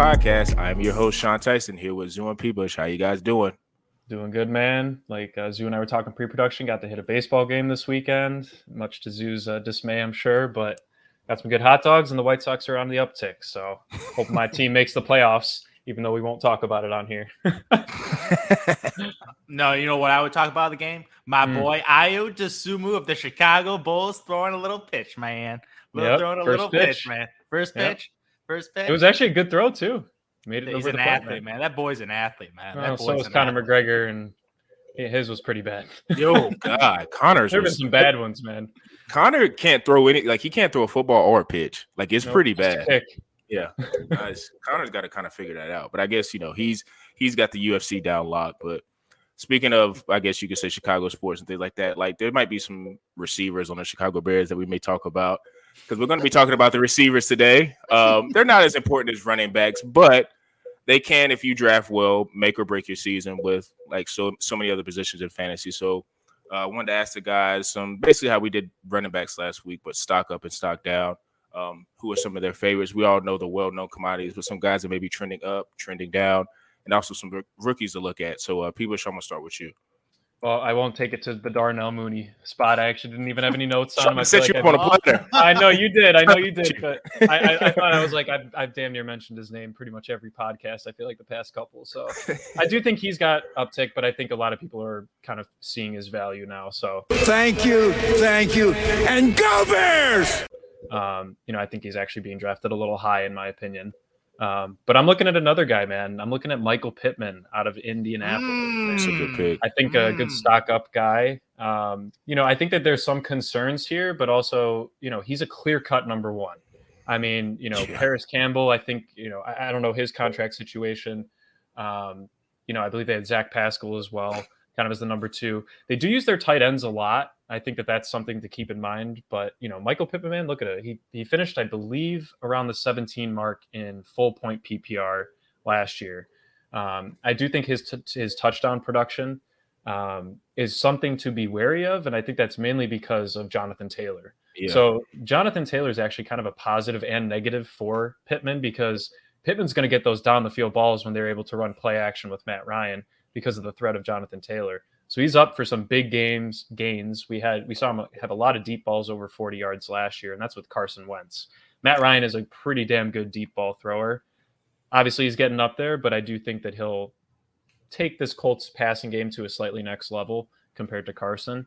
podcast. I'm your host Sean Tyson here with Zoo and P. Bush. How you guys doing? Doing good, man. Like uh, Zoo and I were talking pre-production. Got to hit a baseball game this weekend, much to Zoo's uh, dismay, I'm sure. But got some good hot dogs, and the White Sox are on the uptick. So hope my team makes the playoffs, even though we won't talk about it on here. no, you know what I would talk about the game? My mm. boy Ayo Dosunmu of the Chicago Bulls throwing a little pitch, man. Little, yep, throwing a little pitch. pitch. man. First pitch. Yep. First pitch. It was actually a good throw too. Made it He's an athlete, man. That boy's an athlete, man. Oh, well, so was Conor athlete. McGregor, and his was pretty bad. Yo, God, Conor's There been some bad ones, man. Connor can't throw any, like he can't throw a football or a pitch. Like it's nope, pretty bad. Yeah, nice. Conor's got to kind of figure that out. But I guess you know he's he's got the UFC down locked. But speaking of, I guess you could say Chicago sports and things like that. Like there might be some receivers on the Chicago Bears that we may talk about because we're going to be talking about the receivers today. Um, they're not as important as running backs, but they can, if you draft well, make or break your season with like so so many other positions in fantasy. So uh, I wanted to ask the guys some basically how we did running backs last week, but stock up and stock down. Um, who are some of their favorites? We all know the well-known commodities, but some guys that may be trending up, trending down, and also some rookies to look at. So, uh, people, I'm gonna start with you. Well, I won't take it to the Darnell Mooney spot. I actually didn't even have any notes on him. I set you like up on a platter. I know you did. I know you did. But I, I, I thought I was like, I've, I've, damn near mentioned his name pretty much every podcast. I feel like the past couple. So I do think he's got uptick, but I think a lot of people are kind of seeing his value now. So thank you, thank you, and go Bears. Um, you know, I think he's actually being drafted a little high in my opinion. Um, but I'm looking at another guy, man. I'm looking at Michael Pittman out of Indianapolis. Mm, That's a good pick. I think mm. a good mm. stock up guy. Um, you know, I think that there's some concerns here, but also, you know, he's a clear cut number one. I mean, you know, yeah. Parris Campbell, I think, you know, I, I don't know his contract situation. Um, you know, I believe they had Zach Pascal as well, kind of as the number two. They do use their tight ends a lot. I think that that's something to keep in mind. But you know, Michael Pittman, look at it. He he finished, I believe, around the 17 mark in full point PPR last year. Um, I do think his t- his touchdown production um, is something to be wary of, and I think that's mainly because of Jonathan Taylor. Yeah. So Jonathan Taylor is actually kind of a positive and negative for Pittman because Pittman's going to get those down the field balls when they're able to run play action with Matt Ryan because of the threat of Jonathan Taylor. So he's up for some big games gains. We had we saw him have a lot of deep balls over 40 yards last year, and that's with Carson Wentz. Matt Ryan is a pretty damn good deep ball thrower. Obviously, he's getting up there, but I do think that he'll take this Colts passing game to a slightly next level compared to Carson.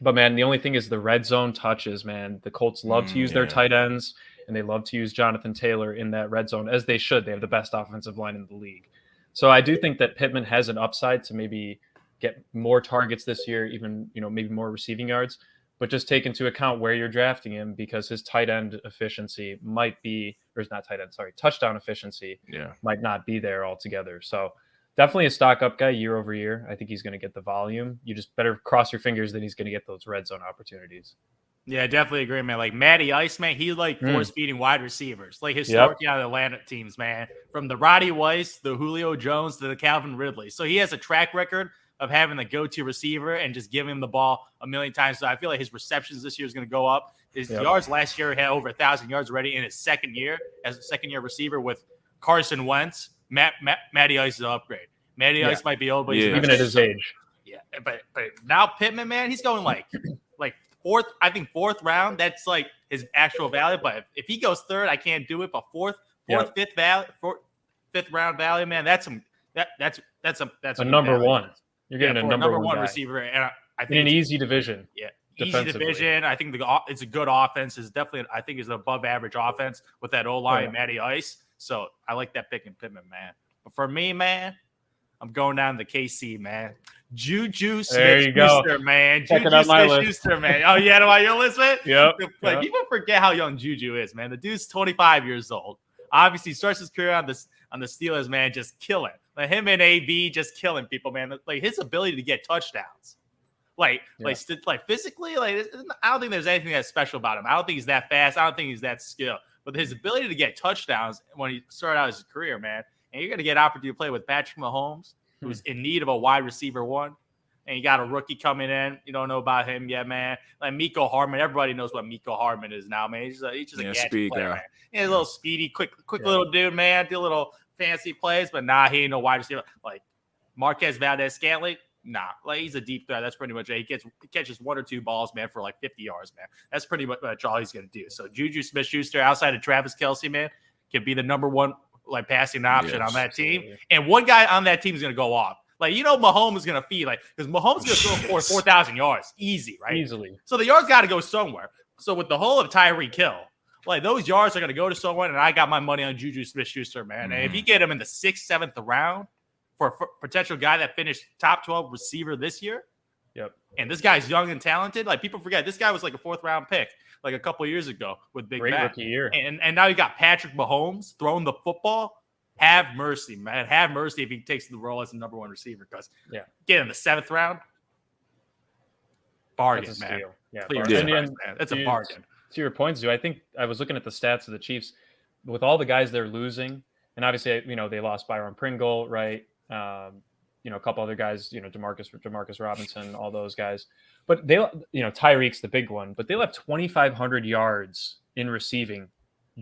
But man, the only thing is the red zone touches, man. The Colts love mm, to use yeah. their tight ends and they love to use Jonathan Taylor in that red zone as they should. They have the best offensive line in the league. So I do think that Pittman has an upside to maybe get more targets this year, even you know maybe more receiving yards. But just take into account where you're drafting him because his tight end efficiency might be, or is not tight end, sorry, touchdown efficiency yeah. might not be there altogether. So definitely a stock up guy year over year. I think he's going to get the volume. You just better cross your fingers that he's going to get those red zone opportunities. Yeah, I definitely agree, man. Like Matty Ice, man, he like mm. force feeding wide receivers, like historically yep. out of Atlanta teams, man. From the Roddy Whites, the Julio Jones to the Calvin Ridley. So he has a track record of having the go-to receiver and just giving him the ball a million times. So I feel like his receptions this year is going to go up. His yep. yards last year had over a thousand yards already in his second year as a second-year receiver with Carson Wentz. Matt, Matt Matty Ice is an upgrade. Matty yeah. Ice might be old, but yeah. even at his age. Yeah, but but now Pittman, man, he's going like like fourth. I think fourth round. That's like his actual value. But if, if he goes third, I can't do it. But fourth, fourth, yep. fifth value, fourth, fifth round value, man, that's some that that's that's a that's a, number value. one. You're getting yeah, a number, number one, receiver, and I, I think in an easy division. Yeah, easy division. I think the it's a good offense. Is definitely I think is an above average offense with that O line, oh, yeah. Matty Ice. So I like that pick in Pittman, man. But for me, man, I'm going down to KC, man. Juju Smith Schuster, man. Juju Smith Schuster, man. Oh, yeah, am I your list, man? Yep. Like yep. people forget how young Juju is, man. The dude's 25 years old. Obviously, starts his career on this on the Steelers, man, just killing. Like him and AB just killing people, man. Like his ability to get touchdowns. Like, yeah. like, like physically, like I don't think there's anything that's special about him. I don't think he's that fast. I don't think he's that skilled. But his ability to get touchdowns when he started out his career, man, and you're gonna get opportunity to play with Patrick Mahomes, who's hmm. in need of a wide receiver one. and you got a rookie coming in. You don't know about him yet, man. Like Mecole Hardman, everybody knows what Mecole Hardman is now, man. He's, a, he's just a yeah, speed player, guy. man. He's a little speedy, quick, quick yeah. little dude, man. Do a little fancy plays, but nah, he ain't no wide receiver. Like Marquez Valdes Scantling, nah, like he's a deep threat. That's pretty much it. He gets he catches one or two balls, man, for like 50 yards, man. That's pretty much all he's gonna do. So Juju Smith Schuster outside of Travis Kelce, man, can be the number one like passing option yes. on that team. And one guy on that team is gonna go off. Like you know, Mahomes is gonna feed like because Mahomes is gonna throw for four thousand yards easy, right? Easily. So the yards got to go somewhere. So with the hole of Tyreek Hill, like those yards are gonna go to someone, and I got my money on Juju Smith-Schuster, man. And if you mm-hmm. get him in the sixth, seventh round for a potential guy that finished top twelve receiver this year, yep. And this guy's young and talented. Like people forget, this guy was like a fourth round pick like a couple years ago with Big Great Mac. rookie year. And and now you got Patrick Mahomes throwing the football have mercy, man. Have mercy if he takes the role as the number one receiver. Because yeah, get in the seventh round, bargain, man. Steal. Yeah, Clear bargain. man. That's a bargain. To your point, Zoo, I think I was looking at the stats of the Chiefs with all the guys they're losing, and obviously, you know, they lost Byron Pringle, right? Um, you know, a couple other guys, you know, Demarcus, Demarcus Robinson, all those guys. But they, you know, Tyreek's the big one, but they left 2,500 yards in receiving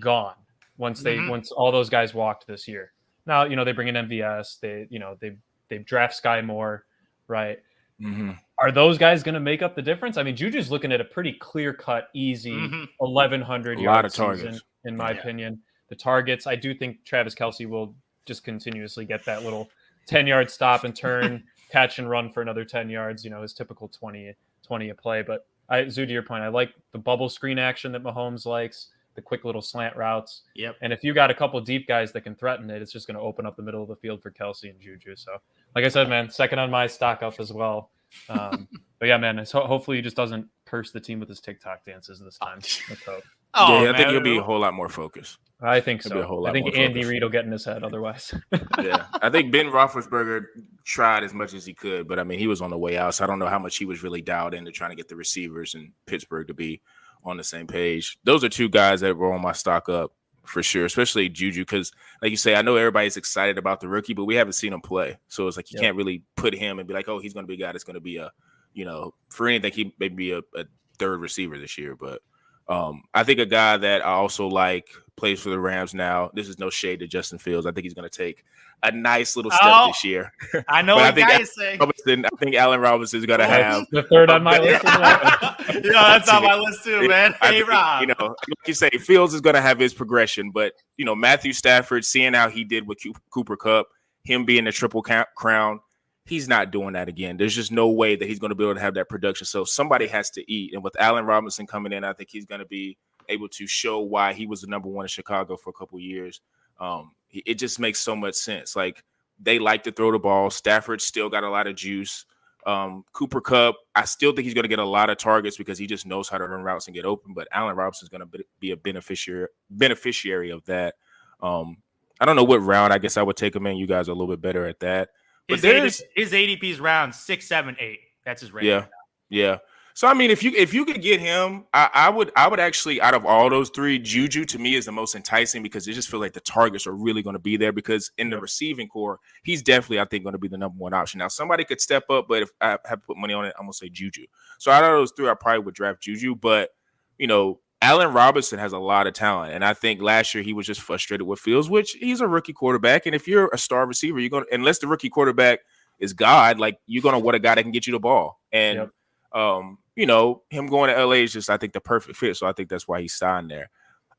gone once they mm-hmm. once all those guys walked this year. Now you know they bring in MVS. They you know they they draft Skyy Moore, right? Mm-hmm. Are those guys going to make up the difference? I mean, Juju's looking at a pretty clear cut, easy mm-hmm. 1,100 yard season, in my yeah. opinion. The targets, I do think Travis Kelce will just continuously get that little 10 yard stop and turn, catch and run for another 10 yards. You know, his typical 20, 20 a play. But I, Zoo, to your point, I like the bubble screen action that Mahomes likes the quick little slant routes. Yep. And if you got a couple deep guys that can threaten it, it's just going to open up the middle of the field for Kelce and Juju. So, like I said, man, second on my stock up as well. Um, but yeah, man, so hopefully he just doesn't curse the team with his TikTok dances this time. Let's hope. Oh, yeah, I think he'll be a whole lot more focused. I think so. a whole lot I think Andy Reid will get in his head otherwise. yeah, I think Ben Roethlisberger tried as much as he could, but I mean, he was on the way out, so I don't know how much he was really dialed into trying to get the receivers in Pittsburgh to be on the same page. Those are two guys that were on my stock up for sure, especially Juju, because like you say, I know everybody's excited about the rookie, but we haven't seen him play. So it's like you yep. can't really put him and be like, oh, he's going to be a guy that's going to be a, you know, for anything, he may be a, a third receiver this year. But um, I think a guy that I also like plays for the Rams now. This is no shade to Justin Fields. I think he's going to take a nice little step oh, this year. I know what I think guy is saying. Robinson, I think Allen Robinson is going to have the third on my list. yeah, that's on my list too, man. Hey, think, Rob. You know, like you say, Fields is going to have his progression, but you know, Matthew Stafford, seeing how he did with Cooper Kupp, him being the triple crown, he's not doing that again. There's just no way that he's going to be able to have that production. So somebody has to eat, and with Allen Robinson coming in, I think he's going to be able to show why he was the number one in Chicago for a couple years. Um, it just makes so much sense. Like they like to throw the ball. Stafford still got a lot of juice. Um, Cooper Kupp, I still think he's going to get a lot of targets because he just knows how to run routes and get open. But Allen Robinson's going to be a beneficiary beneficiary of that. Um, I don't know what round. I guess I would take him in. You guys are a little bit better at that. But his, ADP, his ADP's round six, seven, eight. That's his range. Yeah, yeah. So I mean, if you if you could get him, I, I, would I would actually out of all those three, Juju to me is the most enticing because it just feel like the targets are really going to be there because in the receiving core, he's definitely I think going to be the number one option. Now somebody could step up, but if I have to put money on it, I'm gonna say Juju. So out of those three, I probably would draft Juju, but you know. Allen Robinson has a lot of talent, and I think last year he was just frustrated with Fields, which he's a rookie quarterback. And if you're a star receiver, you're going to unless the rookie quarterback is God, like you're gonna want a guy that can get you the ball. And yep. um, you know, him going to LA is just, I think, the perfect fit. So I think that's why he signed there.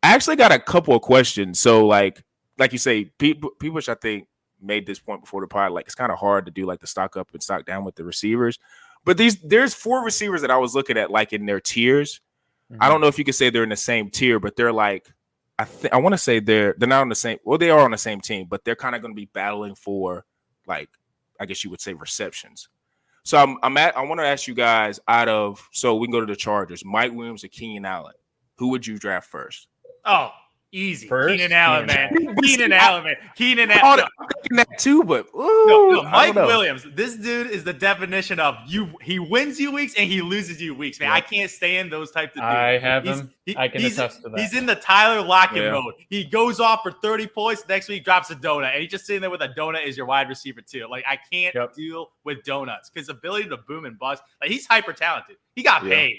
I actually got a couple of questions. So, like, like you say, people, people which I think made this point before the pod, like it's kind of hard to do like the stock up and stock down with the receivers. But these there's four receivers that I was looking at like in their tiers. Mm-hmm. I don't know if you could say they're in the same tier, but they're like I think I want to say they're they're not on the same well, they are on the same team, but they're kind of gonna be battling for like I guess you would say receptions. So I'm, I'm at. I want to ask you guys out of so we can go to the Chargers. Mike Williams or Keenan Allen. Who would you draft first? Oh, Easy. First, Keenan Allen, man. Keenan Allen, man. Keenan Allen. I'm thinking that too, but ooh, no, no, Mike Williams. This dude is the definition of you. He wins you weeks and he loses you weeks, man. Yeah. I can't stand those types of dudes. I have he's, him. He, I can attest to that. He's in the Tyler Lockett yeah. mode. He goes off for 30 points. Next week drops a donut, and he's just sitting there with a donut as your wide receiver too. Like I can't yep. deal with donuts because ability to boom and bust. Like he's hyper talented. He got yeah. paid.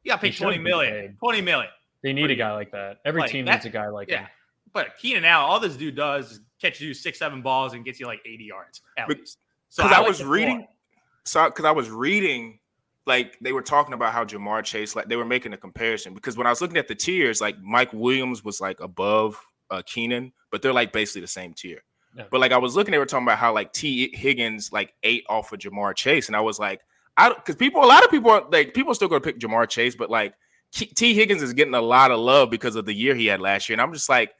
He got paid he 20 million. Paid. 20 million. They need a guy like that. Every like, team needs a guy like yeah. him. But Keenan Allen, all this dude does is catch you six, seven balls and gets you like 80 yards at but, least. So I, I, was reading, so because I was reading, like they were talking about how Ja'Marr Chase, like they were making a comparison because when I was looking at the tiers, like Mike Williams was like above uh, Keenan, but they're like basically the same tier. Yeah. But like I was looking, they were talking about how like Tee Higgins like ate off of Ja'Marr Chase, and I was like, I because people, a lot of people are like people are still going to pick Ja'Marr Chase, but like Tee Higgins is getting a lot of love because of the year he had last year, and I'm just like,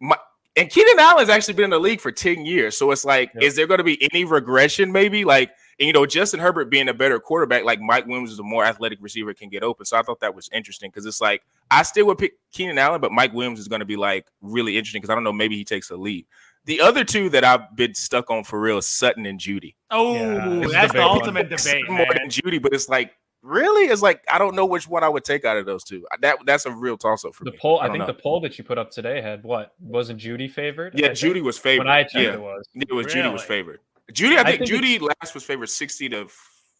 my, and Keenan Allen's actually been in the league for 10 years. So it's like, yep. is there going to be any regression, maybe? Like, and, you know, Justin Herbert being a better quarterback, like Mike Williams is a more athletic receiver, can get open. So I thought that was interesting because it's like, I still would pick Keenan Allen, but Mike Williams is going to be like really interesting because I don't know, maybe he takes a lead. The other two that I've been stuck on for real is Sutton and Jeudy. Oh, yeah, that's the ultimate debate. More man. than Jeudy, but it's like Really? It's like I don't know which one I would take out of those two. That that's a real toss up for the me. poll. I, I think know. the poll that you put up today had what? Wasn't Jeudy favored? Yeah, Jeudy was favored. When I checked, yeah. it was. It was really? Jeudy was favored. Jeudy, I think, I think Jeudy last was favored sixty to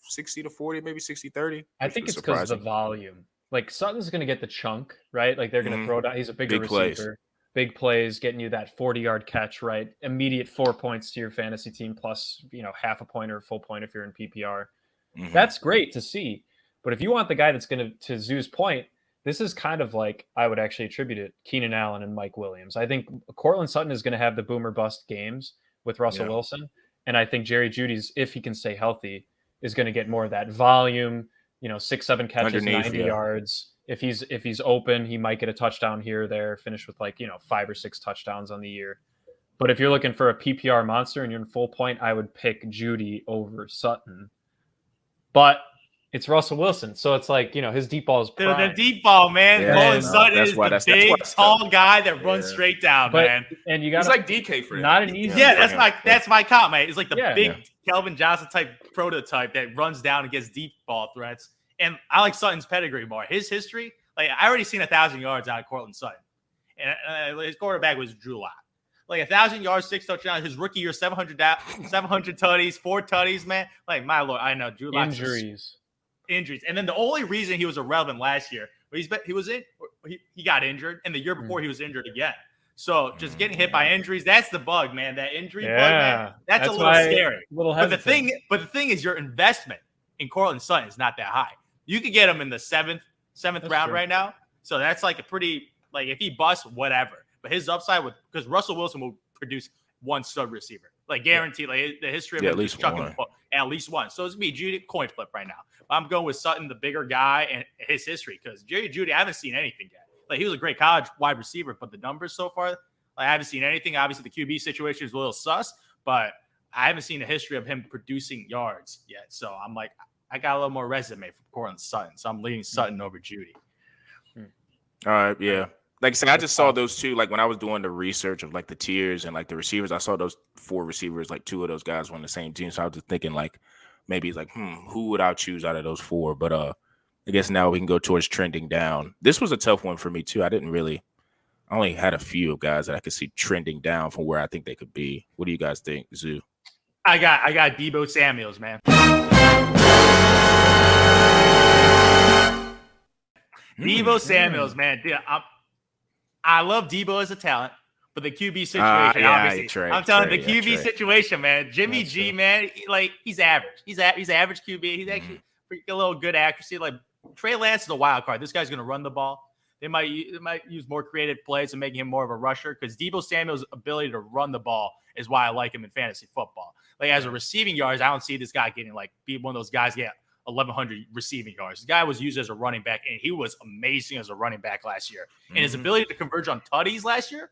sixty to forty, maybe 60 30. I think it's because of the volume. Like Sutton's going to get the chunk, right? Like they're going to mm-hmm. throw down. He's a bigger Big receiver. Plays. Big plays, getting you that 40 yard catch, right? Immediate four points to your fantasy team, plus, you know, half a point or a full point if you're in PPR. Mm-hmm. That's great to see. But if you want the guy that's going to, to Zoo's point, this is kind of like I would actually attribute it Keenan Allen and Mike Williams. I think Courtland Sutton is going to have the boomer bust games with Russell yeah. Wilson. And I think Jerry Jeudy's, if he can stay healthy, is going to get more of that volume, you know, six, seven catches, Underneath, 90 yeah. yards. If he's if he's open, he might get a touchdown here or there, finish with like, you know, five or six touchdowns on the year. But if you're looking for a PPR monster and you're in full point, I would pick Jeudy over Sutton. But it's Russell Wilson. So it's like, you know, his deep ball is Dude, the deep ball, man. Yeah, Mullen no, Sutton is why, the that's, big, that's tall guy that yeah. runs straight down, but, man. And you got like DK for him. Not an easy. Yeah, that's my that's my comp, man. It's like the yeah, big Calvin Johnson type prototype that runs down and gets deep ball threats. And I like Sutton's pedigree more. His history, like I already seen a thousand yards out of Courtland Sutton, and uh, his quarterback was Drew Lock. Like a thousand yards, six touchdowns. His rookie year, 700, 700 tutties, four tutties, man. Like my lord, I know Drew Lock injuries injuries. And then the only reason he was irrelevant last year, but he's he was in he, he got injured, and the year before he was mm. injured again. So just getting hit by mm. injuries, that's the bug, man. That injury yeah, bug, man, that's, that's a little scary. Little but the thing, but the thing is, your investment in Courtland Sutton is not that high. You could get him in the seventh, seventh that's round true. right now. So that's like a pretty like if he busts, whatever. But his upside with because Russell Wilson will produce one sub receiver, like guaranteed. Yeah. Like the history of yeah, at least one. At least one. So it's me, Jeudy coin flip right now. I'm going with Sutton, the bigger guy, and his history because Jerry Jeudy, I haven't seen anything yet. Like he was a great college wide receiver, but the numbers so far, like, I haven't seen anything. Obviously, the QB situation is a little sus, but I haven't seen a history of him producing yards yet. So I'm like, I got a little more resume from Courtland Sutton, so I'm leaning hmm. Sutton over Jeudy. All right, yeah. Like I said, I just saw those two. Like when I was doing the research of like the tiers and like the receivers, I saw those four receivers. Like two of those guys were on the same team, so I was just thinking like maybe it's like, hmm, who would I choose out of those four? But uh, I guess now we can go towards trending down. This was a tough one for me too. I didn't really, I only had a few guys that I could see trending down from where I think they could be. What do you guys think, Zoo? I got, I got Deebo Samuel's man. Deebo Samuel's man, dude, I'm, I love Deebo as a talent. But the QB uh, situation, uh, yeah, obviously, I'm telling Trey, the QB situation, man. Jimmy That's G, man, like he's average. He's a, he's average QB. He's actually mm-hmm. a little good accuracy. Like Trey Lance is a wild card. This guy's going to run the ball. They might they might use more creative plays and making him more of a rusher because Deebo Samuel's ability to run the ball is why I like him in fantasy football. Like as a receiving yards, I don't see this guy getting like be one of those guys get 1100 receiving yards. The guy was used as a running back and he was amazing as a running back last year. And his mm-hmm. ability to converge on tutties last year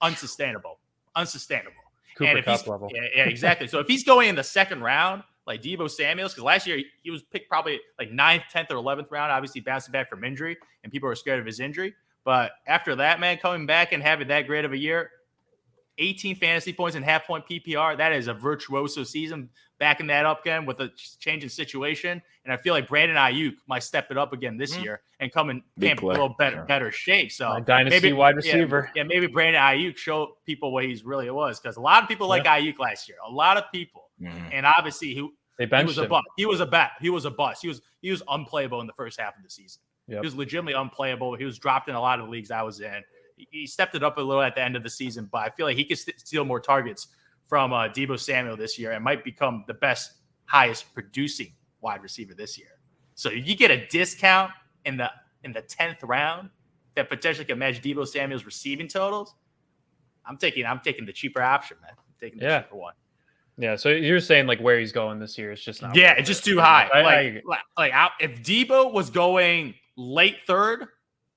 unsustainable, unsustainable. Cooper and if Kupp level. Yeah, yeah, exactly. so if he's going in the second round, like Deebo Samuel's, because last year he was picked probably like ninth, tenth, or eleventh round, obviously bouncing back from injury, and people were scared of his injury. But after that, man, coming back and having that great of a year, 18 fantasy points and half point PPR. That is a virtuoso season. Backing that up again with a change in situation. And I feel like Brandon Aiyuk might step it up again this mm-hmm. year and come in camp a little better, better shape. So My dynasty maybe, wide receiver. Yeah, yeah, maybe Brandon Aiyuk show people what he's really was. Because a lot of people yeah. like Aiyuk last year. A lot of people. Mm-hmm. And obviously he, they he was a bust. He was a bat. He was a bust. He was he was unplayable in the first half of the season. Yep. He was legitimately unplayable. He was dropped in a lot of leagues I was in he stepped it up a little at the end of the season, but I feel like he could st- steal more targets from uh, Deebo Samuel this year and might become the best, highest producing wide receiver this year. So you get a discount in the in the tenth round that potentially can match Deebo Samuel's receiving totals. I'm taking I'm taking the cheaper option, man. I'm taking the yeah. cheaper one. Yeah, so you're saying like where he's going this year is just not. Yeah, it's just too high. I, like, I, like, like, if Deebo was going late third,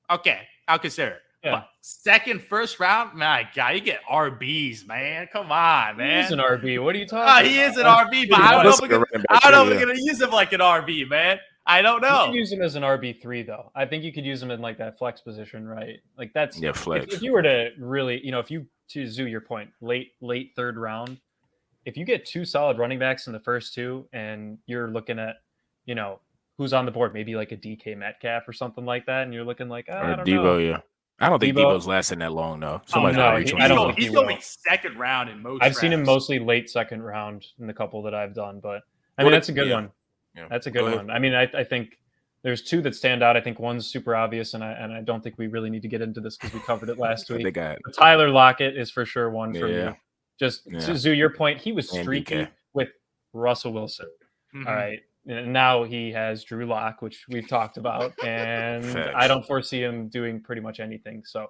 okay, I'll consider it. Yeah. But second, first round, my God, you get RBs, man. Come on, man. He's an RB. What are you talking? Oh, he is an RB, but I don't know if we're gonna, I don't know if we're gonna use him like an RB, man. I don't know. You can use him as an RB three though. I think you could use him in like that flex position, right? Like that's yeah, flex. If, if you were to really, you know, if you to zoo your point, late late third round, if you get two solid running backs in the first two, and you're looking at, you know, who's on the board, maybe like a DK Metcalf or something like that, and you're looking like, oh, or I don't Deebo, know. yeah. I don't think Deebo, Deebo's lasting that long though. Somebody's oh, no, he, I don't. He's, he's going second round in most. I've seen him mostly late second round in the couple that I've done, but I mean that's a good yeah. one. Yeah. That's a good Go one. I mean, I, I think there's two that stand out. I think one's super obvious, and I and I don't think we really need to get into this because we covered it last week. Got... Tyler Lockett is for sure one for yeah. me. Just yeah. to Zoo, your point, he was streaky with Russell Wilson. Mm-hmm. All right, and now he has Drew Lock, which we've talked about, and I don't foresee him doing pretty much anything. So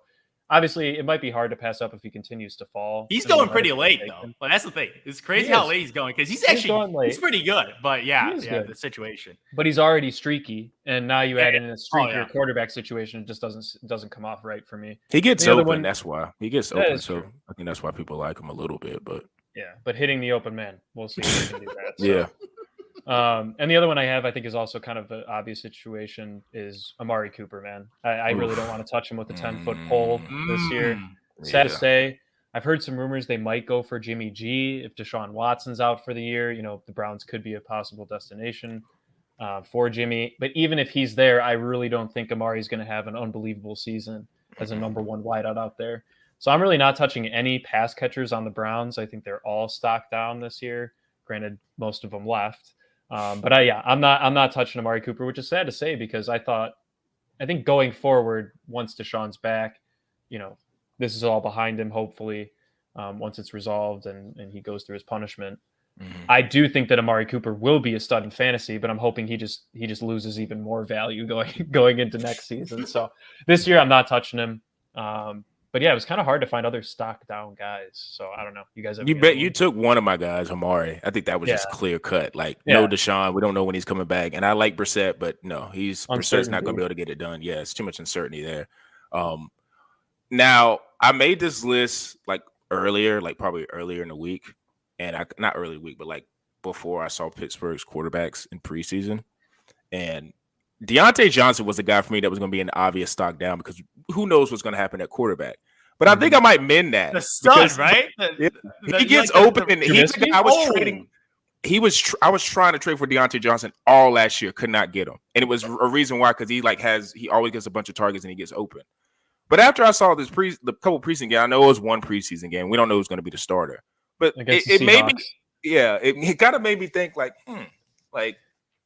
obviously, it might be hard to pass up if he continues to fall. He's going pretty late though. But that's the thing. It's crazy how late he's going because he's, he's actually he's pretty good. But yeah, yeah, good. the situation. But he's already streaky, and now you add in a oh, streakier oh, yeah. quarterback situation. It just doesn't doesn't come off right for me. He gets the open. One, that's why he gets open. So true. I think that's why people like him a little bit. But yeah, but hitting the open man, we'll see. That, so. Yeah. Um, and the other one I have, I think, is also kind of an obvious situation is Amari Cooper, man. I, I really don't want to touch him with a 10 foot pole this year. Mm. Sad yeah. to say, I've heard some rumors they might go for Jimmy G if Deshaun Watson's out for the year. You know, the Browns could be a possible destination uh, for Jimmy. But even if he's there, I really don't think Amari's going to have an unbelievable season as a number one wideout out there. So I'm really not touching any pass catchers on the Browns. I think they're all stocked down this year. Granted, most of them left. Um, but I, yeah, I'm not I'm not touching Amari Cooper, which is sad to say because I thought I think going forward, once Deshaun's back, you know, this is all behind him. Hopefully, um, once it's resolved and and he goes through his punishment, mm-hmm. I do think that Amari Cooper will be a stud in fantasy. But I'm hoping he just he just loses even more value going going into next season. So this year, I'm not touching him. Um, but yeah, it was kind of hard to find other stock down guys. So I don't know. You guys, have you bet you took one of my guys, Amari. I think that was yeah. just clear cut. Like yeah. no Deshaun, we don't know when he's coming back. And I like Brissett, but no, he's Brissett's not going to be able to get it done. Yeah, it's too much uncertainty there. Um, now I made this list like earlier, like probably earlier in the week, and I not early week, but like before I saw Pittsburgh's quarterbacks in preseason, and Diontae Johnson was the guy for me that was going to be an obvious stock down because who knows what's going to happen at quarterback. But I think I might mend that. The stud, because, right? The, he gets like open, the, and he. I was oh. trading. He was. Tr- I was trying to trade for Diontae Johnson all last year. Could not get him, and it was a reason why because he like has he always gets a bunch of targets and he gets open. But after I saw this pre the couple preseason game, I know it was one preseason game. We don't know who's going to be the starter, but it, it made me. Yeah, it, it kind of made me think like, hmm, like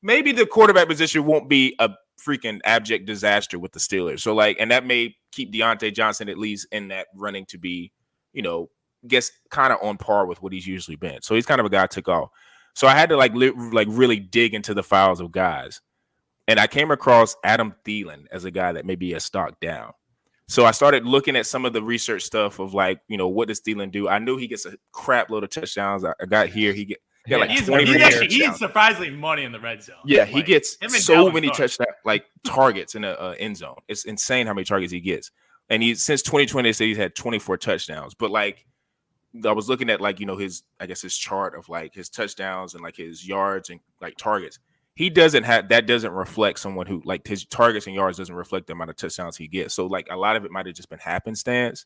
maybe the quarterback position won't be a freaking abject disaster with the Steelers. So like, and that may keep Diontae Johnson at least in that running to be, you know, gets kind of on par with what he's usually been. So he's kind of a guy I took off. So I had to like li- like really dig into the files of guys, and I came across Adam Thielen as a guy that may be a stock down. So I started looking at some of the research stuff of like, you know, what does Thielen do? I knew he gets a crap load of touchdowns. I got here, he get yeah, like he's, he's actually he's surprisingly money in the red zone. Yeah, he gets so many touchdown like targets in the uh, end zone. It's insane how many targets he gets. And he since 2020 they said he's had 24 touchdowns. But like I was looking at like you know his I guess his chart of like his touchdowns and like his yards and like targets. he doesn't have that doesn't reflect someone who like his targets and yards doesn't reflect the amount of touchdowns he gets. So like a lot of it might have just been happenstance.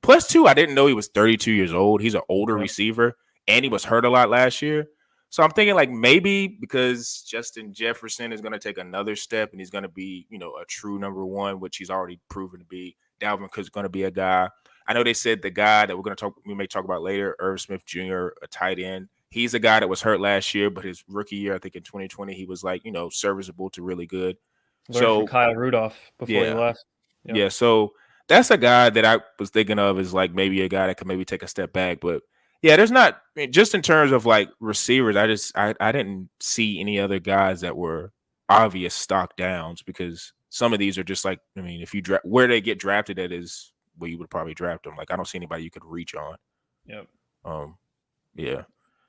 Plus two, I didn't know he was 32 years old. He's an older yeah. receiver and he was hurt a lot last year. So I'm thinking like maybe because Justin Jefferson is going to take another step and he's going to be, you know, a true number one, which he's already proven to be. Dalvin Cook's going to be a guy. I know they said the guy that we're going to talk, we may talk about later, Irv Smith Jr., a tight end. He's a guy that was hurt last year, but his rookie year, I think in 2020, he was like, you know, serviceable to really good. Learned so Kyle Rudolph before yeah, he left. Yep. Yeah. So that's a guy that I was thinking of as like maybe a guy that could maybe take a step back. But yeah, there's not just in terms of like receivers, I just I, I didn't see any other guys that were obvious stock downs because some of these are just like, I mean, if you draft where they get drafted at is where you would probably draft them. Like I don't see anybody you could reach on. Yep. Um, yeah.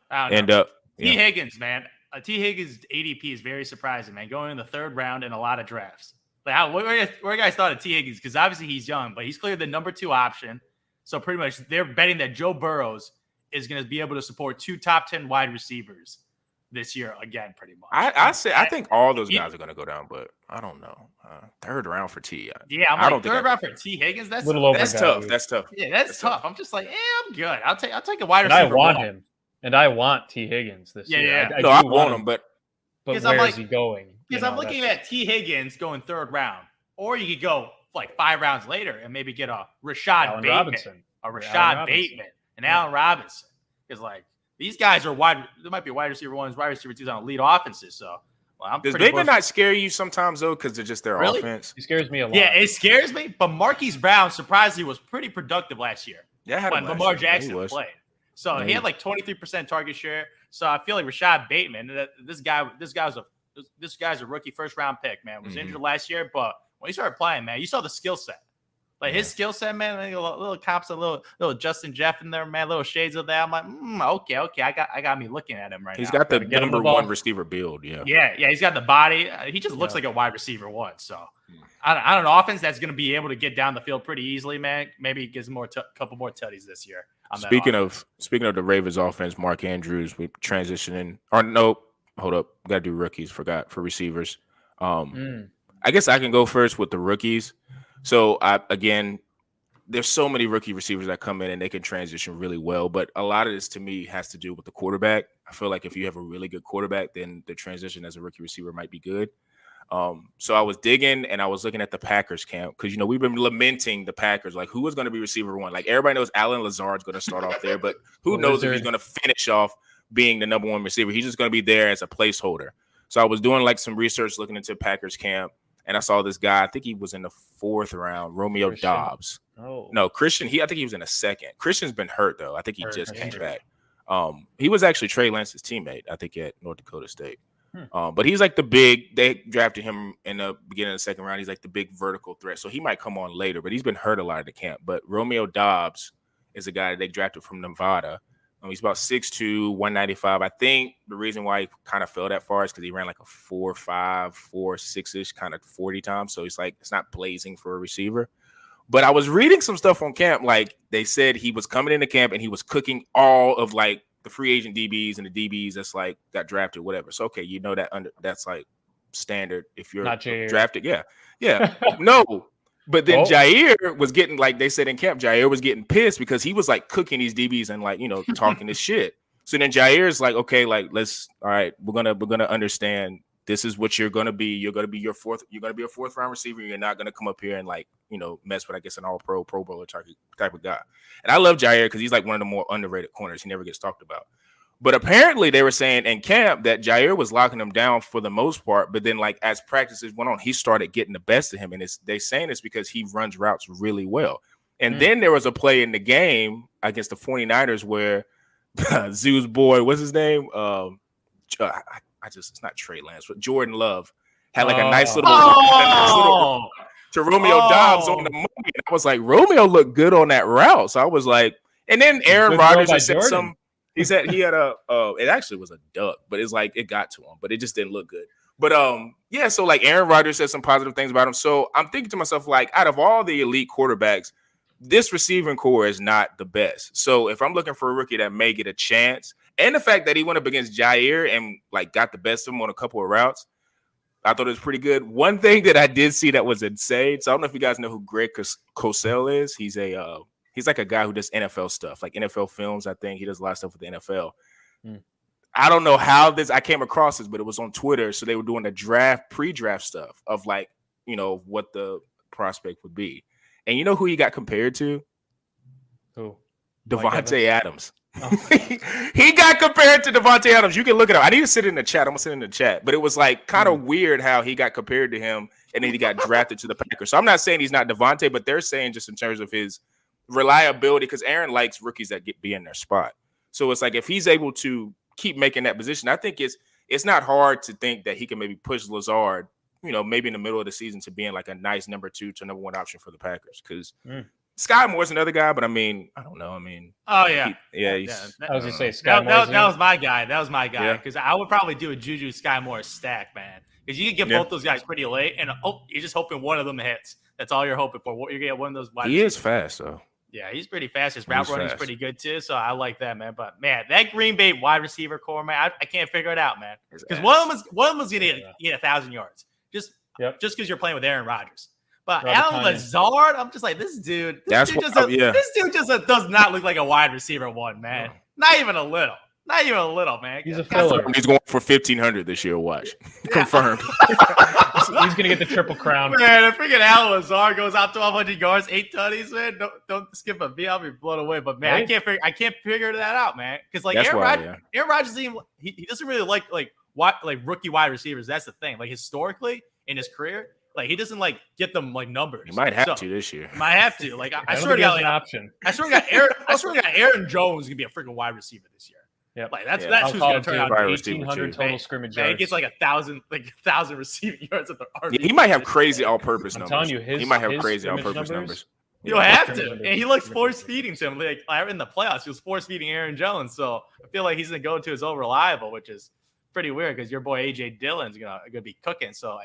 And know. uh, T yeah. Higgins, man, uh, Tee Higgins ADP is very surprising, man. Going in the third round in a lot of drafts. Like how where, where, where guys thought of Tee Higgins because obviously he's young, but he's clearly the number two option. So pretty much they're betting that Joe Burrows is going to be able to support two top ten wide receivers this year again, pretty much. I, I say I think all those guys are going to go down, but I don't know. Uh, third round for T. Yeah, I'm I like, third round for Tee Higgins. That's that's tough. That's tough. Yeah, that's, that's tough. tough. I'm just like, yeah, I'm good. I'll take I'll take a wide receiver. I want him, and I want Tee Higgins this yeah, year. Yeah, I, I no, I want him, but but where like, is he going? Because I'm looking at Tee Higgins going third round, or you could go like five rounds later and maybe get a Rashod Allen Bateman, Robinson. a Rashod Bateman, and yeah. Allen Robinson. is like these guys are wide. There might be wide receiver ones, wide receiver twos on elite offenses. So, well, I'm Does Bateman not scare you sometimes though? Because they're just their really? offense. He scares me a lot. Yeah, it scares me. But Marquise Brown surprisingly was pretty productive last year. Yeah, when Lamar Jackson played. So yeah, he had like 23% target share. So I feel like Rashod Bateman, this guy, this guy's a this guy's a rookie first round pick, man. Was mm-hmm. injured last year, but when he started playing, man, you saw the skill set. Like his skill set, man, a little, little cops, a little little Justin Jeff in there, man, little shades of that. I'm like, mm, okay, okay, I got I got me looking at him right he's now. He's got the number the one receiver build, yeah. Yeah, yeah, he's got the body. Uh, he just looks yeah. like a wide receiver one. So hmm. on, on an offense that's going to be able to get down the field pretty easily, man. Maybe gives more a t- couple more tutties this year. Speaking of speaking of the Ravens offense, Mark Andrews with transitioning. Or no, hold up, got to do rookies. Forgot for receivers. Um, mm. I guess I can go first with the rookies. So I again there's so many rookie receivers that come in and they can transition really well, but a lot of this to me has to do with the quarterback. I feel like if you have a really good quarterback, then the transition as a rookie receiver might be good. Um, so I was digging and I was looking at the Packers camp because you know we've been lamenting the Packers, like who is going to be receiver one? Like everybody knows Allen Lazard's going to start off there, but who knows if he's going to finish off being the number one receiver? He's just going to be there as a placeholder. So I was doing like some research looking into Packers camp, and I saw this guy. I think he was in the fourth round, Romeo Christian. Doubs. Oh no, Christian. He I think he was in a second. Christian's been hurt though. I think he hurt, just came back. Um, he was actually Trey Lance's teammate. I think at North Dakota State. Hmm. Um, but he's like the big. They drafted him in the beginning of the second round. He's like the big vertical threat. So he might come on later. But he's been hurt a lot at the camp. But Romeo Doubs is a guy that they drafted from Nevada. He's about 6'2", 195. I think the reason why he kind of fell that far is because he ran like a four, five, four, six ish kind of 40 times. So he's like, it's not blazing for a receiver. But I was reading some stuff on camp. Like they said he was coming into camp and he was cooking all of like the free agent DBs and the DBs that's like got drafted, whatever. So okay, you know that under that's like standard if you're drafted. Yeah. Yeah. no, but then oh. Jaire was getting like they said in camp, Jaire was getting pissed because he was like cooking these DBs and like you know talking this shit. So then Jaire's like, okay, like let's all right, we're gonna we're gonna understand this is what you're gonna be. You're gonna be your fourth. You're gonna be a fourth round receiver. You're not gonna come up here and like you know mess with I guess an all pro pro bowler type type of guy. And I love Jaire because he's like one of the more underrated corners. He never gets talked about. But apparently they were saying in camp that Jaire was locking him down for the most part. But then, like as practices went on, he started getting the best of him. And it's they saying it's because he runs routes really well. And mm. then there was a play in the game against the 49ers where Zeus boy, what's his name? Um, uh, I, I, just it's not Trey Lance, but Jordan Love had like a nice little, oh. to Romeo oh. Doubs on the movie. And I was like, Romeo looked good on that route. So I was like, and then Aaron Rodgers said some he said he had a uh, it actually was a duck, but it's like it got to him, but it just didn't look good. But um, yeah, so like Aaron Rodgers said some positive things about him. So I'm thinking to myself, like, out of all the elite quarterbacks, this receiving core is not the best. So if I'm looking for a rookie that may get a chance, and the fact that he went up against Jaire and like got the best of him on a couple of routes. I thought it was pretty good. One thing that I did see that was insane. So I don't know if you guys know who Greg Cosell is. He's a uh, he's like a guy who does NFL stuff, like NFL films. I think he does a lot of stuff with the NFL. Hmm. I don't know how this I came across this, but it was on Twitter. So they were doing the draft, pre-draft stuff of like, you know, what the prospect would be. And you know who he got compared to? Who? Davante Adams. Oh. he got compared to Davante Adams. You can look it up. I need to sit in the chat. I'm gonna sit in the chat. But it was like kind of mm. weird how he got compared to him and then he got drafted to the Packers. So I'm not saying he's not Davante, but they're saying just in terms of his reliability, because Aaron likes rookies that get be in their spot. So it's like if he's able to keep making that position, I think it's it's not hard to think that he can maybe push Lazard, you know, maybe in the middle of the season to being like a nice number two to number one option for the Packers. Because mm. Skyy Moore's another guy, but I mean, I don't know. I mean, oh yeah, he, yeah. yeah. I was gonna say Skyy that, that, that, was my guy. That was my guy because yeah. I would probably do a Juju Skyy Moore stack, man. Because you can get yeah. both those guys pretty late, and oh, you're just hoping one of them hits. That's all you're hoping for. You're gonna get one of those. Wide he receivers. is fast though. Yeah, he's pretty fast. His route running is pretty good too. So I like that, man. But man, that Green Bay wide receiver core, man, I, I can't figure it out, man. Because one of them is one of them is gonna get, get a thousand yards. Just yep. just because you're playing with Aaron Rodgers. But Robert Allen Lazard, I'm just like this dude. This That's dude just oh, what, a, yeah. This dude just a, does not look like a wide receiver one, man. No. Not even a little. Not even a little, man. He's a filler. He's going for fifteen hundred this year. Watch, confirmed. He's gonna get the triple crown. Man, if freaking Allen Lazard goes out twelve hundred yards, eight tutties, man. Don't don't skip a beat. I'll be blown away. But man, I can't figure I can't figure that out, man. Because like That's Aaron Rodgers, yeah. Aaron Rodgers, he, he doesn't really like like what like rookie wide receivers. That's the thing. Like historically in his career, like he doesn't like get them like numbers. He might have so, to this year. Might have to. Like I, I, I swear to God, like, an option. I swear to God, Aaron. I swear to God, Aaron Jones is gonna be a freaking wide receiver this year. Yeah, like that's yeah. that's I'll who's gonna turn out. Eighteen hundred total scrimmage yards. He gets like a thousand, like a thousand receiving yards at the. Yeah, he might have crazy all-purpose numbers. I'm telling you, his, he might have crazy all-purpose numbers. numbers. You don't have to, and he looks force feeding to him. Like in the playoffs, he was force feeding Aaron Jones. So I feel like he's gonna go into his own reliable, which is pretty weird because your boy AJ Dillon's gonna gonna be cooking. So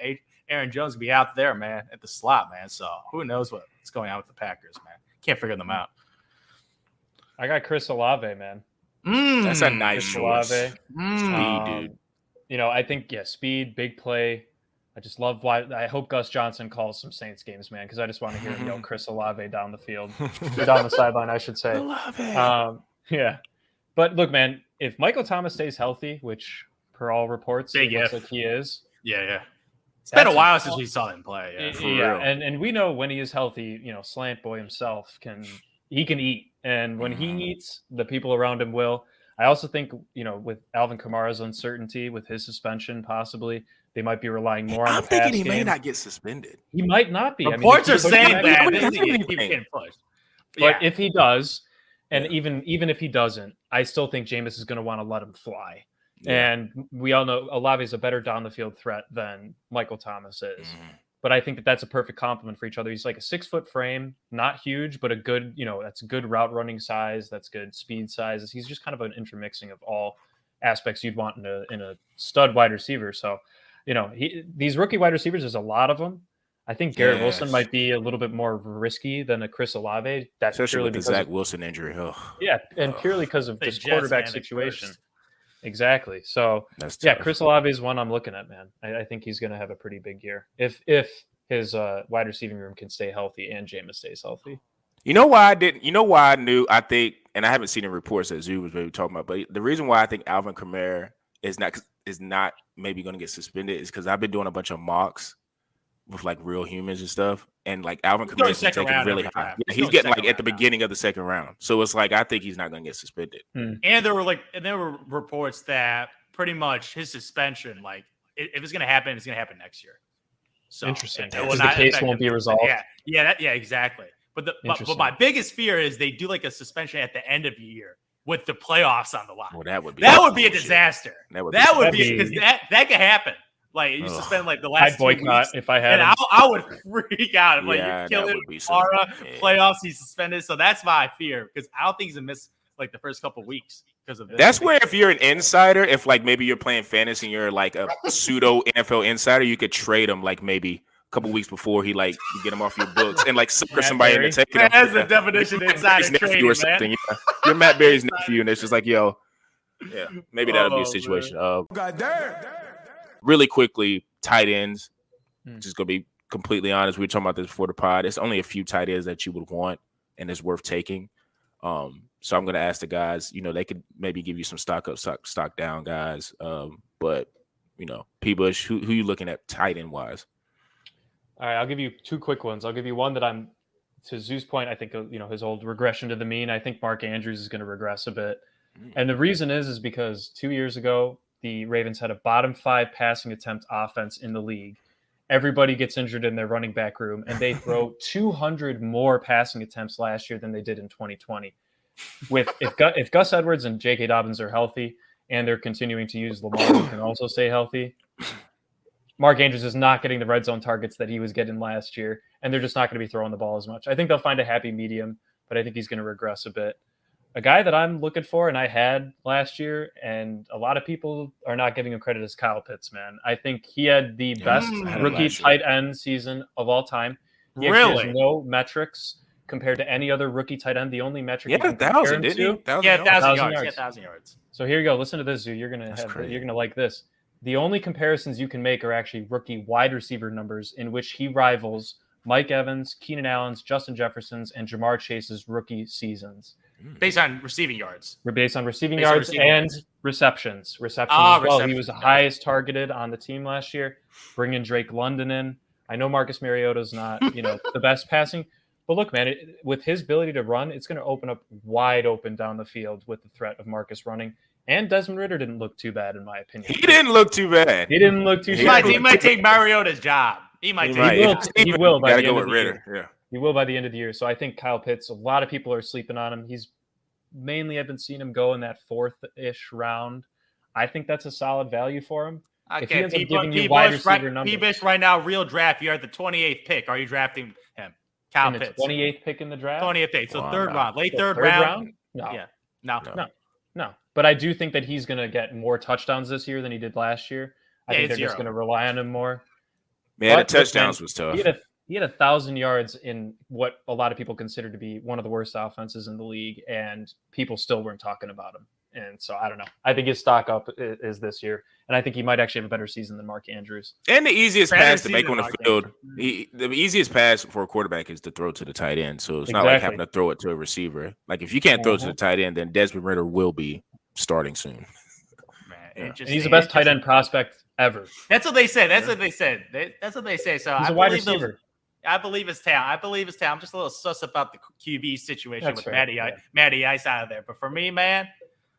Aaron Jones will be out there, man, at the slot, man. So who knows what's going on with the Packers, man? Can't figure them hmm. out. I got Chris Olave, man. Mm, That's a nice choice. Mm. Speed, um, dude. You know, I think yeah, speed, big play. I just love why I hope Gus Johnson calls some Saints games, man, because I just want to hear him yell Chris Olave down the field, down the sideline, I should say. Um, yeah, but look, man, if Michael Thomas stays healthy, which per all reports, Big it looks like he is. Yeah, yeah. It's been a while since we saw him play. Yeah, yeah and and we know when he is healthy, you know, Slant Boy himself can he can eat, and when he mm-hmm. eats, the people around him will. I also think you know with Alvin Kamara's uncertainty with his suspension, possibly they might be relying more on. I'm thinking he game. may not get suspended. He might not be. Reports I mean, are saying that he's getting pushed. But yeah. if he does, and yeah. even even if he doesn't, I still think Jameis is going to want to let him fly. Yeah. And we all know Olave is a better down the field threat than Michael Thomas is. Mm-hmm. But I think that that's a perfect complement for each other. He's like a six foot frame, not huge, but a good, you know, that's good route running size. That's good speed size. He's just kind of an intermixing of all aspects you'd want in a in a stud wide receiver. So, you know, he, these rookie wide receivers, there's a lot of them. I think Garrett yes. Wilson might be a little bit more risky than a Chris Olave. That's Especially purely with the Zach of, Wilson injury. Oh. Yeah, and purely because of this quarterback situation. First. Exactly. So yeah, Chris Olave is one I'm looking at, man. I, I think he's going to have a pretty big year if if his uh, wide receiving room can stay healthy and Jameis stays healthy. You know why I didn't? You know why I knew? I think, and I haven't seen the reports that Zoo was maybe talking about, but the reason why I think Alvin Kamara is not is not maybe going to get suspended is because I've been doing a bunch of mocks with like real humans and stuff. And like Alvin Kamara is taking really high. Yeah, he's getting like at the beginning now. of the second round. So it's like I think he's not going to get suspended. Hmm. And there were like, and there were reports that pretty much his suspension, like if it's going to happen, it's going to happen next year. So interesting. Because the case won't be resolved. Yeah, yeah, that, yeah, exactly. But the but, but, my biggest fear is they do like a suspension at the end of the year with the playoffs on the line. Well, that would be that would be a disaster. That would that be, would be because that that could happen. Like you used to spend like the last. I'd boycott if I had. And I, I, would freak out if like yeah, you kill him. Mara yeah. playoffs, he's suspended. So that's my fear because I don't think he's gonna miss like the first couple weeks because of this. That's where if you're an insider, if like maybe you're playing fantasy and you're like a pseudo NFL insider, you could trade him like maybe a couple weeks before he like you get him off your books and like sucker somebody Berry. into taking him. That's the definition of insider trading, or something. Yeah. You're Matt Berry's nephew, and it's just like yo yeah, maybe that'll oh, be a oh, situation. Uh, God damn. Really quickly, tight ends. Hmm. Just gonna be completely honest. We were talking about this before the pod. It's only a few tight ends that you would want, and it's worth taking. Um, so I'm gonna ask the guys. You know, they could maybe give you some stock up, stock, stock down, guys. Um, but you know, P. Bush, who who you looking at tight end wise? All right, I'll give you two quick ones. I'll give you one that I'm to Zoo's point. I think uh, you know his old regression to the mean. I think Mark Andrews is going to regress a bit, mm. and the reason is is because two years ago the Ravens had a bottom five passing attempt offense in the league. Everybody gets injured in their running back room, and they throw 200 more passing attempts last year than they did in 2020. With if if Gus Edwards and J.K. Dobbins are healthy, and they're continuing to use Lamar, who can also stay healthy, Mark Andrews is not getting the red zone targets that he was getting last year, and they're just not going to be throwing the ball as much. I think they'll find a happy medium, but I think he's going to regress a bit. A guy that I'm looking for, and I had last year, and a lot of people are not giving him credit, is Kyle Pitts. Man, I think he had the best mm, rookie tight end season of all time. He really, no metrics compared to any other rookie tight end. The only metric, yeah, thousand, didn't he? Thousand yeah, thousand, thousand yards. yards. Yeah, thousand yards. So here you go. Listen to this, Zoo. You're gonna have, you're gonna like this. The only comparisons you can make are actually rookie wide receiver numbers, in which he rivals Mike Evans, Keenan Allen's, Justin Jefferson's, and Ja'Marr Chase's rookie seasons. Hmm. Based on receiving yards. We're based on receiving based yards on receiving and yards. receptions. Receptions ah, well. Receptions. He was the highest targeted on the team last year. Bringing Drake London in. I know Marcus Mariota's not, you know, the best passing, but look, man, it, with his ability to run, it's going to open up wide open down the field with the threat of Marcus running. And Desmond Ridder didn't look too bad, in my opinion. He didn't look too bad. He didn't look too. He, might, he might take Mariota's job. He might. He, take might. He will, he will by the end of the Ridder. year. Yeah. He will by the end of the year. So I think Kyle Pitts. A lot of people are sleeping on him. He's mainly I've been seeing him go in that fourth ish round. I think that's a solid value for him. Okay, if he ends P- up giving P- you wide receiver right, numbers, P-Bish right now, real draft. You're at the 28th pick. Are you drafting him? Kyle Pitts. 28th pick in the draft. 28th pick. So third round, late third, third round. round. No. Yeah. No. No. No. But I do think that he's going to get more touchdowns this year than he did last year. I yeah, think they're zero. just going to rely on him more. Man, but, the touchdowns was tough. He had, a, he had a thousand yards in what a lot of people consider to be one of the worst offenses in the league, and people still weren't talking about him. And so I don't know. I think his stock up is, is this year, and I think he might actually have a better season than Mark Andrews. And the easiest pass to make on the field, he, the easiest pass for a quarterback is to throw to the tight end. So it's exactly. not like having to throw it to a receiver. Like if you can't throw uh-huh. to the tight end, then Desmond Ridder will be starting soon. Man, yeah. and he's the best tight end prospect ever. That's what they said. That's yeah. what they said. They, that's what they say. So he's I a wide receiver. Those, I believe it's Town. I believe it's Town. I'm just a little sus about the QB situation that's with Matty, yeah. Matty Ice out of there. But for me, man,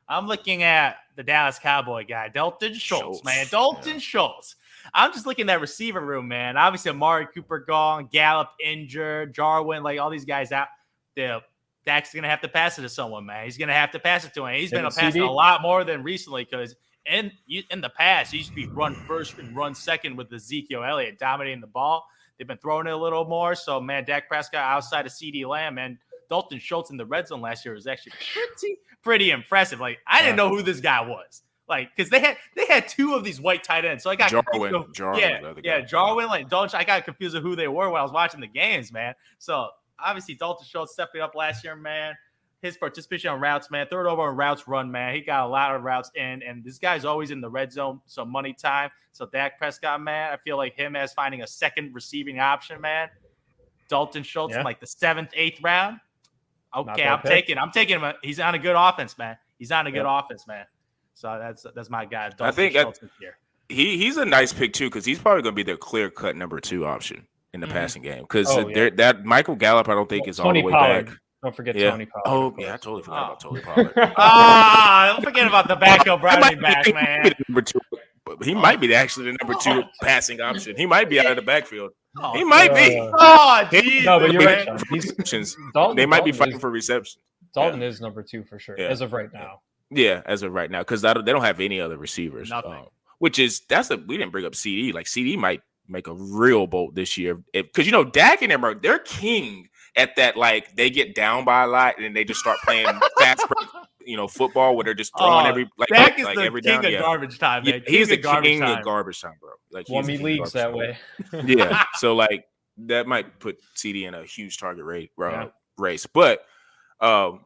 I'm looking at the Dallas Cowboy guy, Dalton Schultz, Schultz. man. Dalton yeah. Schultz. I'm just looking at receiver room, man. Obviously, Amari Cooper gone, Gallup injured, Jarwin, like all these guys out. The Dak's gonna have to pass it to someone, man. He's gonna have to pass it to him. He's been passing a lot more than recently because in in the past he used to be run first and run second with Ezekiel Elliott dominating the ball. They've been throwing it a little more. So man, Dak Prescott outside of CeeDee Lamb and Dalton Schultz in the red zone last year was actually pretty pretty impressive. Like I didn't know who this guy was. Like because they had they had two of these white tight ends, so I got Jarwin, Jarwin, yeah, yeah, Jarwin, like Dalton. I got confused with who they were when I was watching the games, man. So obviously Dalton Schultz stepping up last year, man. His participation on routes, man. Third over on routes run, man. He got a lot of routes in, and this guy's always in the red zone, so money time. So Dak Prescott, man, I feel like him as finding a second receiving option, man. Dalton Schultz yeah. in like the seventh, eighth round. Okay, I'm pick. taking. I'm taking him. He's on a good offense, man. He's on a good yep. offense, man. So that's that's my guy. Dalton I think Schultz here. he he's a nice pick too because he's probably going to be their clear cut number two option in the mm-hmm. passing game because oh, yeah. that Michael Gallup I don't think is Tony all the way Pollard. back. Don't forget yeah. Tony Pollard. Oh yeah, I totally forgot oh. about Tony Pollard. ah, don't forget about the backup running back, man. Number two, he might be actually the number two oh. passing option. He might be out of the backfield. Oh, he might be. Oh, geez. No, but you're right. He's, Dalton, they might Dalton be fighting is, for reception. Dalton yeah. is number two for sure, yeah. as of right now. Yeah, as of right now, because they don't have any other receivers. Nothing. Um, which is that's a we didn't bring up CeeDee. Like CeeDee might make a real bolt this year because you know Dak and them are they're king at that. Like they get down by a lot and they just start playing fast you know, football where they're just throwing uh, every like, Dak is like the every king down. of yeah. garbage time, man. Yeah, he's the king time. of garbage time, bro. Like won me leagues that way. yeah, so like that might put CeeDee in a huge target rate uh, yeah. race, but um,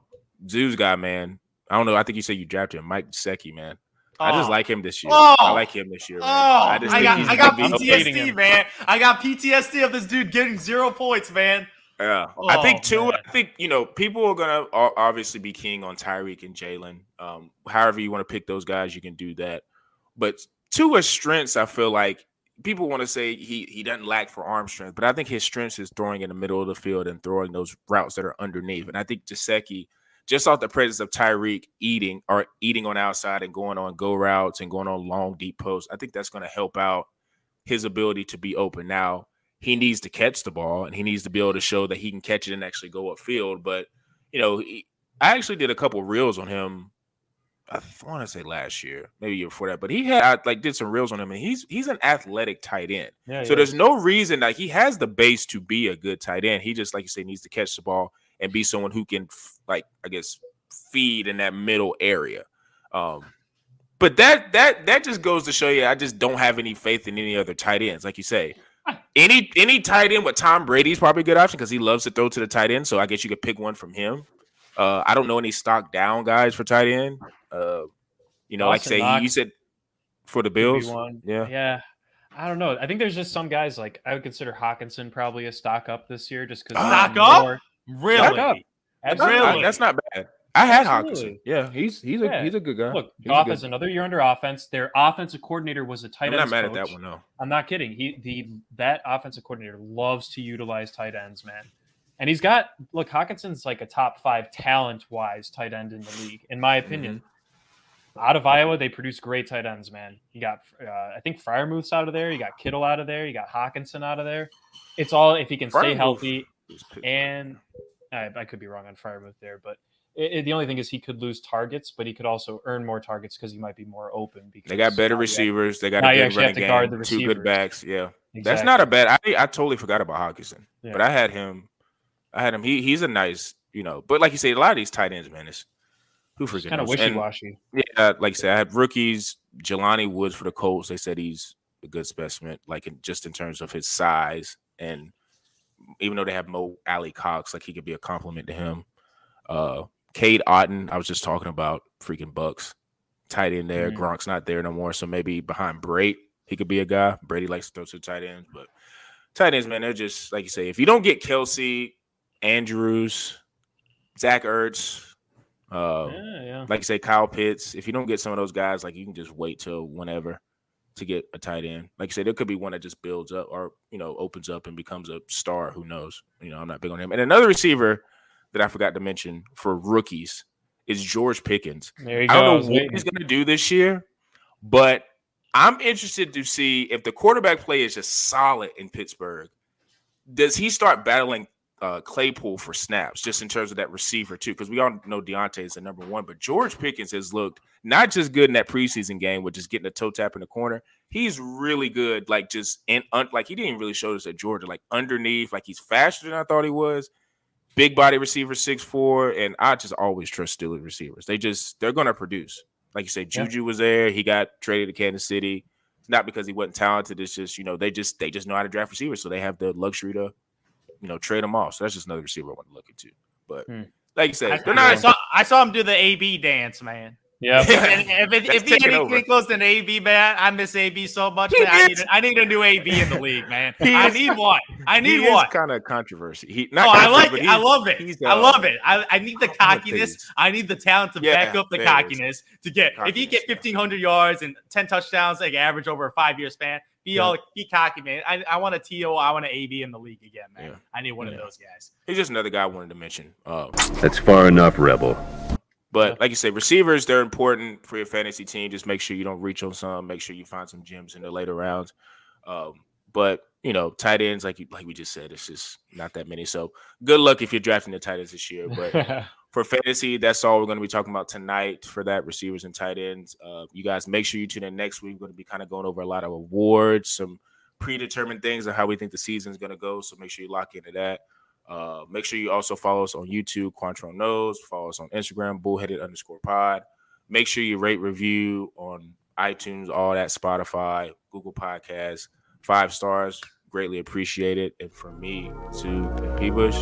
Zoo's guy, man. I don't know. I think you said you drafted him, Mike Gesicki, man. Oh. I just oh. like him this year. Oh. I like him this year. Man. Oh, I, I got, I got PTSD, man. I got PTSD of this dude getting zero points, man. Yeah, oh, I think too. Man. I think you know people are gonna obviously be king on Tyreek and Jalen. Um, however you want to pick those guys, you can do that. But to his strengths, I feel like people want to say he he doesn't lack for arm strength, but I think his strengths is throwing in the middle of the field and throwing those routes that are underneath. And I think Gesicki, just off the presence of Tyreek eating or eating on outside and going on go routes and going on long deep posts, I think that's going to help out his ability to be open. Now he needs to catch the ball and he needs to be able to show that he can catch it and actually go upfield. But you know, he, I actually did a couple reels on him I want to say last year, maybe year before that, but he had I, like did some reels on him, and he's he's an athletic tight end. Yeah, so there's no reason that he has the base to be a good tight end. He just like you say needs to catch the ball and be someone who can like I guess feed in that middle area. Um, but that that that just goes to show you, I just don't have any faith in any other tight ends. Like you say, any any tight end with Tom Brady's probably a good option because he loves to throw to the tight end. So I guess you could pick one from him. Uh, I don't know any stock down guys for tight end. Uh, you know, Austin like say you said for the Bills. Yeah, yeah. I don't know. I think there's just some guys like I would consider Hockenson probably a stock up this year, just because stock up. More, really? Stock up. Really? That's not bad. I had Hockenson. Yeah, he's he's a he's a good guy. Look, he's offense another year under offense. Their offensive coordinator was a tight end. I'm not mad coach. at that one, no. I'm not kidding. He the that offensive coordinator loves to utilize tight ends, man. And he's got look, Hockenson's like a top five talent wise tight end in the league, in my opinion. Mm-hmm out of Iowa, they produce great tight ends, man. You got, uh, I think Freiermuth's out of there. You got Kittle out of there. You got Hawkinson out of there. It's all if he can stay healthy. And I, I, could be wrong on Freiermuth there, but it, it, the only thing is he could lose targets, but he could also earn more targets because he might be more open. Because they got better receivers. They got a good running game. The two good backs. Yeah, exactly. that's not a bad. I I totally forgot about Hockenson, yeah. but I had him. I had him. He he's a nice, you know. But like you say, a lot of these tight ends, man, is who freaking kind of wishy washy. Yeah, like I said, I had rookies. Jelani Woods for the Colts. They said he's a good specimen, like in, just in terms of his size, and even though they have Mo Alie-Cox, like he could be a compliment to him. Uh, Cade Otton, I was just talking about freaking Bucks tight end there. Mm-hmm. Gronk's not there no more, so maybe behind Brate, he could be a guy. Brady likes to throw to tight ends, but tight ends, man, they're just like you say. If you don't get Kelce, Andrews, Zach Ertz, uh, yeah, yeah. Like you say, Kyle Pitts. If you don't get some of those guys, like you can just wait till whenever to get a tight end. Like you said, there could be one that just builds up or you know opens up and becomes a star. Who knows? You know, I'm not big on him. And another receiver that I forgot to mention for rookies is George Pickens. There you I don't know what he's going to do this year, but I'm interested to see if the quarterback play is just solid in Pittsburgh. Does he start battling uh, Claypool for snaps, just in terms of that receiver too, because we all know Diontae is the number one, but George Pickens has looked not just good in that preseason game with just getting a toe tap in the corner. He's really good, like just and un, like he didn't really show us at Georgia, like underneath, like he's faster than I thought he was. Big body receiver, six four, and I just always trust Steelers receivers. They just they're gonna produce. Like you said, Juju yeah. was there. He got traded to Kansas City. It's not because he wasn't talented. It's just you know they just they just know how to draft receivers, so they have the luxury to you know, trade them off. So that's just another receiver I want to look into. But hmm. like you said, I, I, saw, I saw him do the AB dance, man. Yeah. if, it, if he anything close to an AB, man, I miss AB so much. Man. I, need a, I need a new AB in the league, man. I need one. I need one. Kind of controversy. He, not oh, I like it. I love it. Uh, I love it. I, I need the cockiness. I need the talent to yeah, back up the cockiness to get. Cockiness, if you get fifteen hundred yards and ten touchdowns, like average over a five year span, be yeah. all be cocky, man. I, I want a TO. I want an AB in the league again, man. Yeah. I need one yeah. of those guys. He's just another guy I wanted to mention. Um, That's far enough, Rebel. But like you say, receivers, they're important for your fantasy team. Just make sure you don't reach on some. Make sure you find some gems in the later rounds. Um, but you know, tight ends, like you, like we just said, it's just not that many. So good luck if you're drafting the tight ends this year. But for fantasy, that's all we're going to be talking about tonight for that receivers and tight ends. Uh, you guys make sure you tune in next week. We're going to be kind of going over a lot of awards, some predetermined things of how we think the season is going to go. So make sure you lock into that. Uh, make sure you also follow us on YouTube, Quantron Knows. Follow us on Instagram, Bullheaded underscore Pod. Make sure you rate, review on iTunes, all that, Spotify, Google Podcasts. Five stars, greatly appreciated. And from me to P. Bush,